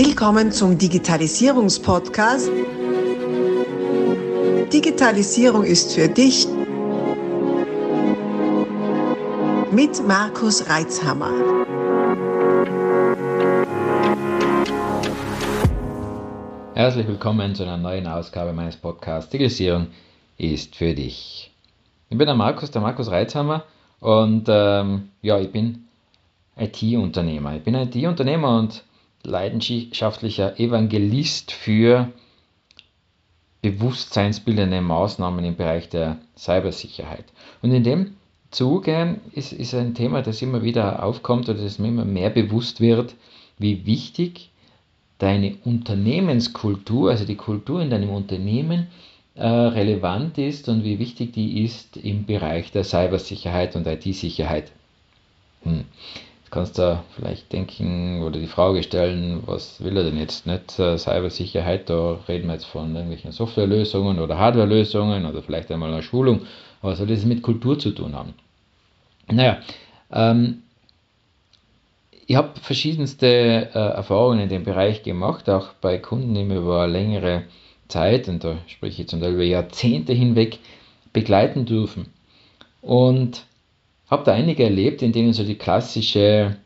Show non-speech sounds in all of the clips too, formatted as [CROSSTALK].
Willkommen zum Digitalisierungspodcast. Digitalisierung ist für dich mit Markus Reitzhammer. Herzlich willkommen zu einer neuen Ausgabe meines Podcasts Digitalisierung ist für dich. Ich bin der Markus, der Markus Reitzhammer und ähm, ja, ich bin IT-Unternehmer. Ich bin IT-Unternehmer und leidenschaftlicher Evangelist für bewusstseinsbildende Maßnahmen im Bereich der Cybersicherheit. Und in dem Zuge ist, ist ein Thema, das immer wieder aufkommt oder das mir immer mehr bewusst wird, wie wichtig deine Unternehmenskultur, also die Kultur in deinem Unternehmen, äh, relevant ist und wie wichtig die ist im Bereich der Cybersicherheit und IT-Sicherheit. Hm kannst du vielleicht denken oder die Frage stellen, was will er denn jetzt nicht? Äh, Cybersicherheit, da reden wir jetzt von irgendwelchen Softwarelösungen oder Hardwarelösungen oder vielleicht einmal einer Schulung. Was soll das mit Kultur zu tun haben? Naja, ähm, ich habe verschiedenste äh, Erfahrungen in dem Bereich gemacht, auch bei Kunden, die mir über längere Zeit, und da spreche ich zum Teil über Jahrzehnte hinweg, begleiten dürfen. Und habe da einige erlebt, in denen so die klassische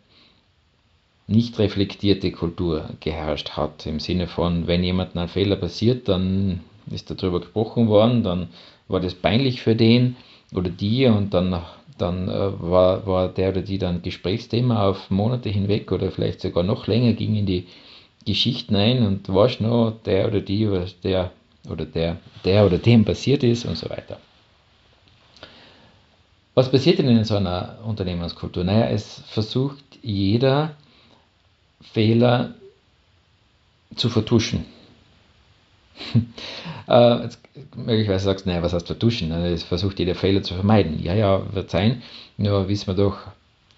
nicht reflektierte Kultur geherrscht hat. Im Sinne von, wenn jemand ein Fehler passiert, dann ist darüber gesprochen worden, dann war das peinlich für den oder die und dann, dann äh, war, war der oder die dann Gesprächsthema auf Monate hinweg oder vielleicht sogar noch länger, ging in die Geschichten ein und war noch der oder die, was der oder der, der oder dem passiert ist und so weiter. Was passiert denn in so einer Unternehmenskultur? Naja, es versucht jeder Fehler zu vertuschen. [LAUGHS] äh, jetzt, möglicherweise sagst du, naja, was heißt vertuschen? Es versucht jeder Fehler zu vermeiden. Ja, ja, wird sein. Nur wissen wir doch,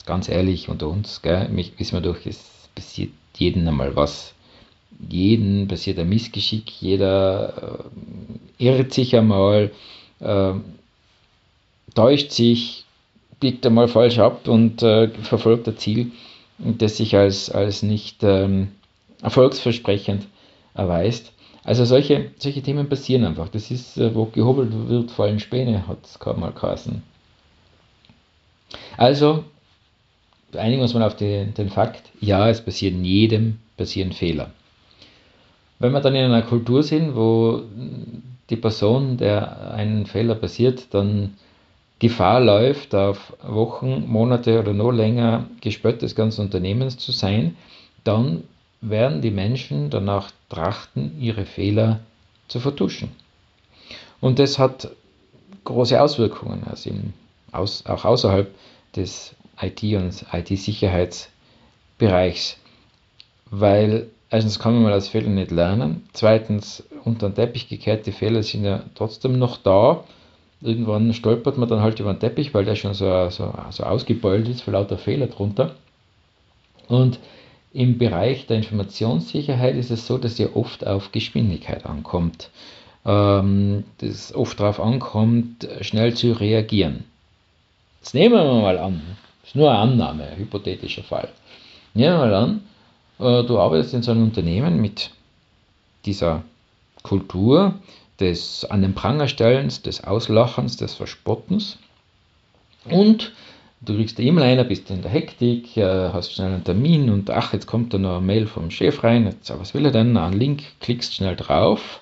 ganz ehrlich unter uns, gell, wissen wir doch, es passiert jedem einmal was. Jeden passiert ein Missgeschick, jeder äh, irrt sich einmal. Äh, täuscht sich, biegt einmal falsch ab und äh, verfolgt ein Ziel, das sich als, als nicht ähm, erfolgsversprechend erweist. Also solche, solche Themen passieren einfach. Das ist, äh, wo gehobelt wird, fallen Späne, hat es mal geheißen. Also einigen wir uns mal auf den, den Fakt, ja, es passieren jedem passieren Fehler. Wenn wir dann in einer Kultur sind, wo die Person, der einen Fehler passiert, dann Gefahr läuft, auf Wochen, Monate oder noch länger gespött des ganzen Unternehmens zu sein, dann werden die Menschen danach trachten, ihre Fehler zu vertuschen. Und das hat große Auswirkungen, also im, aus, auch außerhalb des IT- und IT-Sicherheitsbereichs, weil erstens kann man mal aus Fehlern nicht lernen, zweitens unter den Teppich gekehrte Fehler sind ja trotzdem noch da irgendwann stolpert man dann halt über den Teppich, weil der schon so, so, so ausgebeult ist, für lauter Fehler drunter. Und im Bereich der Informationssicherheit ist es so, dass ja oft auf Geschwindigkeit ankommt. Ähm, dass oft darauf ankommt, schnell zu reagieren. Das nehmen wir mal an. Das ist nur eine Annahme, ein hypothetischer Fall. Nehmen wir mal an, äh, du arbeitest in so einem Unternehmen mit dieser Kultur, des an den Pranger stellens, des Auslachens, des Verspottens. Und du kriegst eine E-Mail ein, bist in der Hektik, äh, hast schnell einen Termin und ach, jetzt kommt da noch eine Mail vom Chef rein, jetzt, was will er denn? Ein Link, klickst schnell drauf.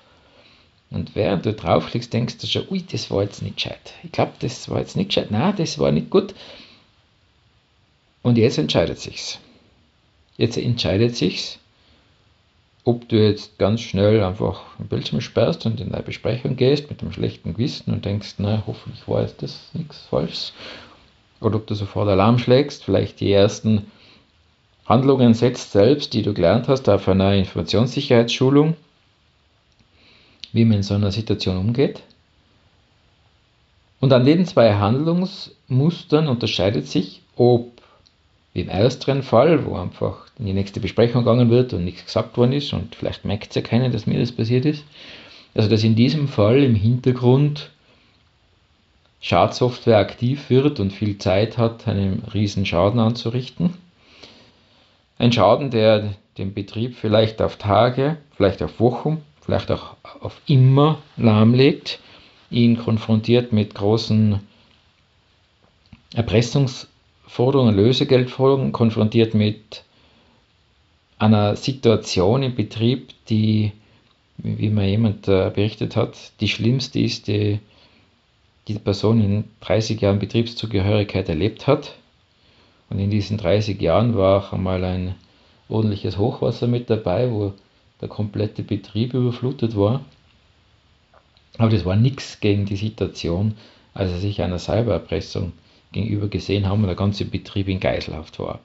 Und während du draufklickst, denkst du schon, ui, das war jetzt nicht gescheit. Ich glaube, das war jetzt nicht gescheit. Nein, das war nicht gut. Und jetzt entscheidet sich's. Jetzt entscheidet sich's, ob du jetzt ganz schnell einfach den Bildschirm sperrst und in eine Besprechung gehst mit einem schlechten Gewissen und denkst, na, hoffentlich war jetzt das nichts Falsches. Oder ob du sofort Alarm schlägst, vielleicht die ersten Handlungen setzt selbst, die du gelernt hast auf einer Informationssicherheitsschulung, wie man in so einer Situation umgeht. Und an den zwei Handlungsmustern unterscheidet sich, ob im ersten Fall, wo einfach in die nächste Besprechung gegangen wird und nichts gesagt worden ist und vielleicht merkt es ja keiner, dass mir das passiert ist. Also dass in diesem Fall im Hintergrund Schadsoftware aktiv wird und viel Zeit hat, einen riesen Schaden anzurichten. Ein Schaden, der den Betrieb vielleicht auf Tage, vielleicht auf Wochen, vielleicht auch auf immer lahmlegt, ihn konfrontiert mit großen Erpressungsforderungen, Lösegeldforderungen, konfrontiert mit einer Situation im Betrieb, die, wie mir jemand äh, berichtet hat, die schlimmste ist, die die Person in 30 Jahren Betriebszugehörigkeit erlebt hat. Und in diesen 30 Jahren war auch einmal ein ordentliches Hochwasser mit dabei, wo der komplette Betrieb überflutet war. Aber das war nichts gegen die Situation, als er sich einer Cybererpressung gegenüber gesehen haben und der ganze Betrieb in Geiselhaft war.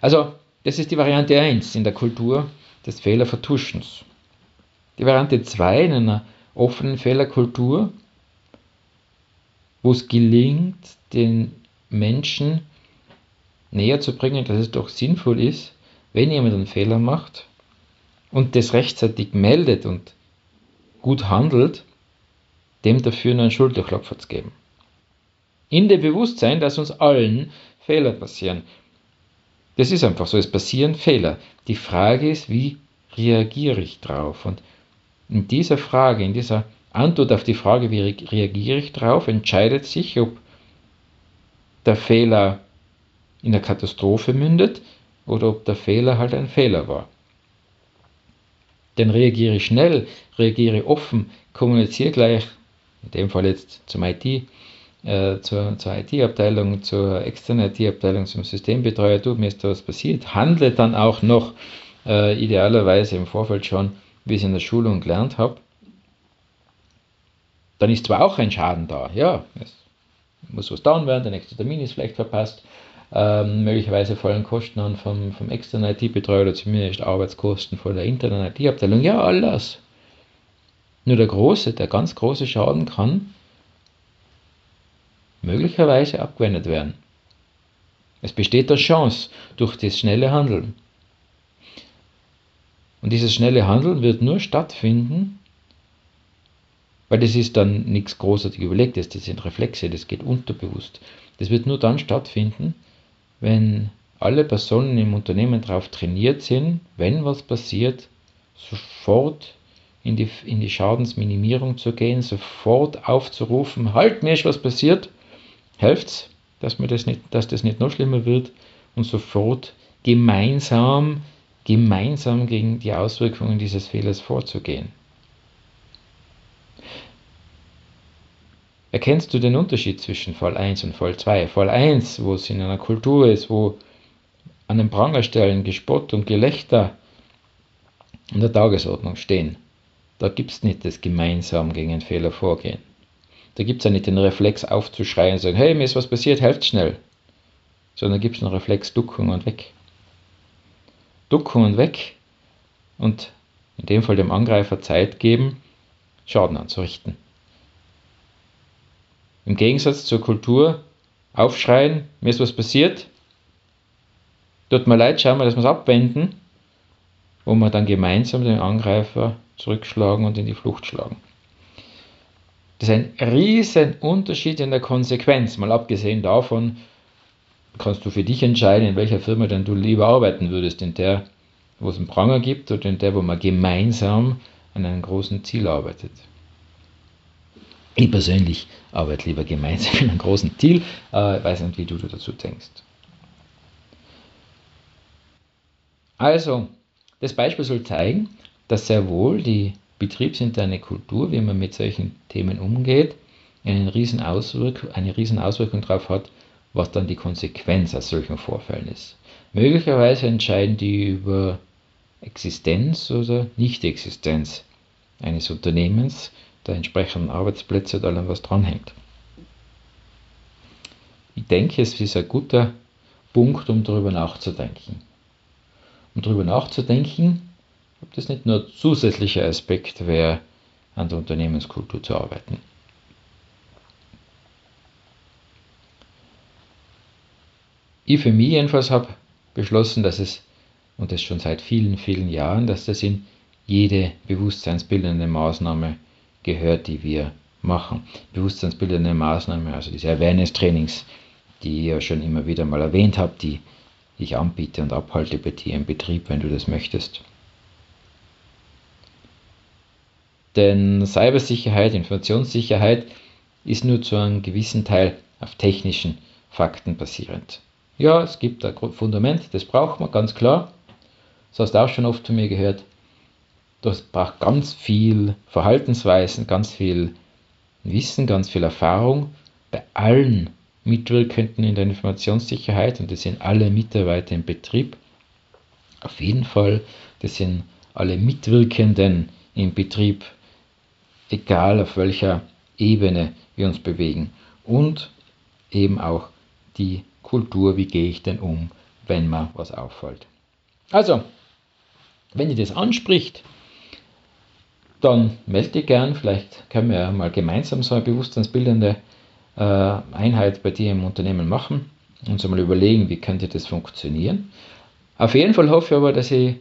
Also, das ist die Variante 1 in der Kultur des Fehlervertuschens. Die Variante 2 in einer offenen Fehlerkultur, wo es gelingt, den Menschen näher zu bringen, dass es doch sinnvoll ist, wenn jemand einen Fehler macht und das rechtzeitig meldet und gut handelt, dem dafür einen Schulterklopfer zu geben. In dem Bewusstsein, dass uns allen Fehler passieren. Das ist einfach so, es passieren Fehler. Die Frage ist, wie reagiere ich drauf? Und in dieser Frage, in dieser Antwort auf die Frage, wie reagiere ich drauf, entscheidet sich, ob der Fehler in der Katastrophe mündet oder ob der Fehler halt ein Fehler war. Denn reagiere ich schnell, reagiere offen, kommuniziere gleich, in dem Fall jetzt zum IT, äh, zur, zur IT-Abteilung, zur externen IT-Abteilung, zum Systembetreuer, du, mir ist da was passiert, handle dann auch noch äh, idealerweise im Vorfeld schon, wie ich es in der Schulung gelernt habe, dann ist zwar auch ein Schaden da, ja, es muss was down werden, der nächste Termin ist vielleicht verpasst, ähm, möglicherweise fallen Kosten an vom, vom externen IT-Betreuer oder zumindest Arbeitskosten von der internen IT-Abteilung. Ja, alles. Nur der große, der ganz große Schaden kann möglicherweise abgewendet werden. Es besteht eine Chance durch das schnelle Handeln. Und dieses schnelle Handeln wird nur stattfinden, weil das ist dann nichts großartig überlegtes, das sind Reflexe, das geht unterbewusst. Das wird nur dann stattfinden, wenn alle Personen im Unternehmen darauf trainiert sind, wenn was passiert, sofort in die, in die Schadensminimierung zu gehen, sofort aufzurufen, halt, mir ist was passiert, helft's, dass, das dass das nicht noch schlimmer wird und sofort gemeinsam, gemeinsam gegen die Auswirkungen dieses Fehlers vorzugehen. Erkennst du den Unterschied zwischen Fall 1 und Fall 2? Fall 1, wo es in einer Kultur ist, wo an den Prangerstellen Gespott und Gelächter in der Tagesordnung stehen. Da gibt es nicht das gemeinsam gegen einen Fehler vorgehen. Da gibt es ja nicht den Reflex aufzuschreien und sagen, hey, mir ist was passiert, helft schnell. Sondern da gibt es einen Reflex Duckung und weg. Duckung und weg und in dem Fall dem Angreifer Zeit geben, Schaden anzurichten. Im Gegensatz zur Kultur aufschreien, mir ist was passiert, tut mir leid, schauen wir, dass wir es abwenden, wo wir dann gemeinsam den Angreifer zurückschlagen und in die Flucht schlagen. Das ist ein riesen Unterschied in der Konsequenz. Mal abgesehen davon kannst du für dich entscheiden, in welcher Firma denn du lieber arbeiten würdest. In der, wo es einen Pranger gibt oder in der, wo man gemeinsam an einem großen Ziel arbeitet. Ich persönlich arbeite lieber gemeinsam [LAUGHS] in einem großen Ziel. Äh, ich weiß nicht, wie du dazu denkst. Also, das Beispiel soll zeigen, dass sehr wohl die betriebsinterne Kultur, wie man mit solchen Themen umgeht, eine riesen eine riesen Auswirkung darauf hat, was dann die Konsequenz aus solchen Vorfällen ist. Möglicherweise entscheiden die über Existenz oder Nicht-Existenz eines Unternehmens, der entsprechenden Arbeitsplätze und allem, was dranhängt. Ich denke, es ist ein guter Punkt, um darüber nachzudenken. Um darüber nachzudenken, ob das nicht nur ein zusätzlicher Aspekt wäre, an der Unternehmenskultur zu arbeiten. Ich für mich jedenfalls habe beschlossen, dass es, und das schon seit vielen, vielen Jahren, dass das in jede bewusstseinsbildende Maßnahme gehört, die wir machen. Bewusstseinsbildende Maßnahmen, also diese Awareness-Trainings, die ich ja schon immer wieder mal erwähnt habe, die ich anbiete und abhalte bei dir im Betrieb, wenn du das möchtest. Denn Cybersicherheit, Informationssicherheit ist nur zu einem gewissen Teil auf technischen Fakten basierend. Ja, es gibt ein Fundament, das braucht man ganz klar. Das hast du auch schon oft von mir gehört. Das braucht ganz viel Verhaltensweisen, ganz viel Wissen, ganz viel Erfahrung bei allen Mitwirkenden in der Informationssicherheit und das sind alle Mitarbeiter im Betrieb. Auf jeden Fall, das sind alle Mitwirkenden im Betrieb, egal auf welcher Ebene wir uns bewegen. Und eben auch die Kultur, wie gehe ich denn um, wenn mir was auffällt. Also, wenn ihr das anspricht, dann melde dich gern. Vielleicht können wir ja mal gemeinsam so eine bewusstseinsbildende äh, Einheit bei dir im Unternehmen machen und so mal überlegen, wie könnte das funktionieren. Auf jeden Fall hoffe ich aber, dass ich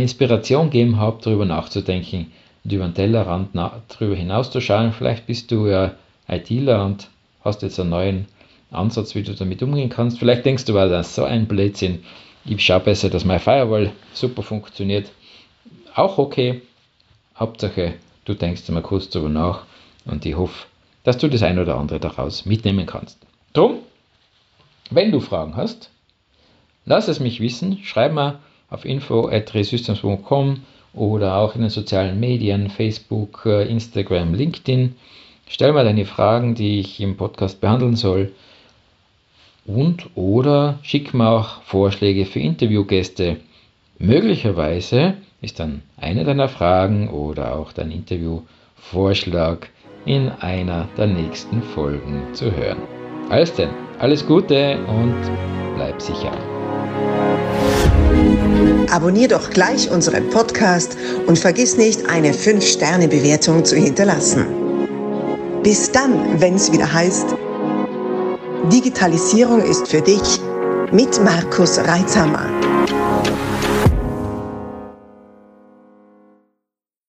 Inspiration gegeben habe, darüber nachzudenken und über den Tellerrand darüber hinauszuschauen. Vielleicht bist du ja ITler und hast jetzt einen neuen Ansatz, wie du damit umgehen kannst. Vielleicht denkst du, weil das so ein Blödsinn. Ich schaue besser, dass mein Firewall super funktioniert. Auch okay. Hauptsache, du denkst mal kurz darüber nach und ich hoffe, dass du das ein oder andere daraus mitnehmen kannst. Drum, wenn du Fragen hast, lass es mich wissen. Schreib mir auf info.resystems.com oder auch in den sozialen Medien, Facebook, äh, Instagram, LinkedIn. Stell mir deine Fragen, die ich im Podcast behandeln soll. Und oder schick mir auch Vorschläge für Interviewgäste. Möglicherweise ist dann eine deiner Fragen oder auch dein Interviewvorschlag in einer der nächsten Folgen zu hören. Alles denn, alles Gute und bleib sicher. Abonnier doch gleich unseren Podcast und vergiss nicht, eine 5-Sterne-Bewertung zu hinterlassen. Bis dann, wenn es wieder heißt, Digitalisierung ist für dich mit Markus Reitzhammer.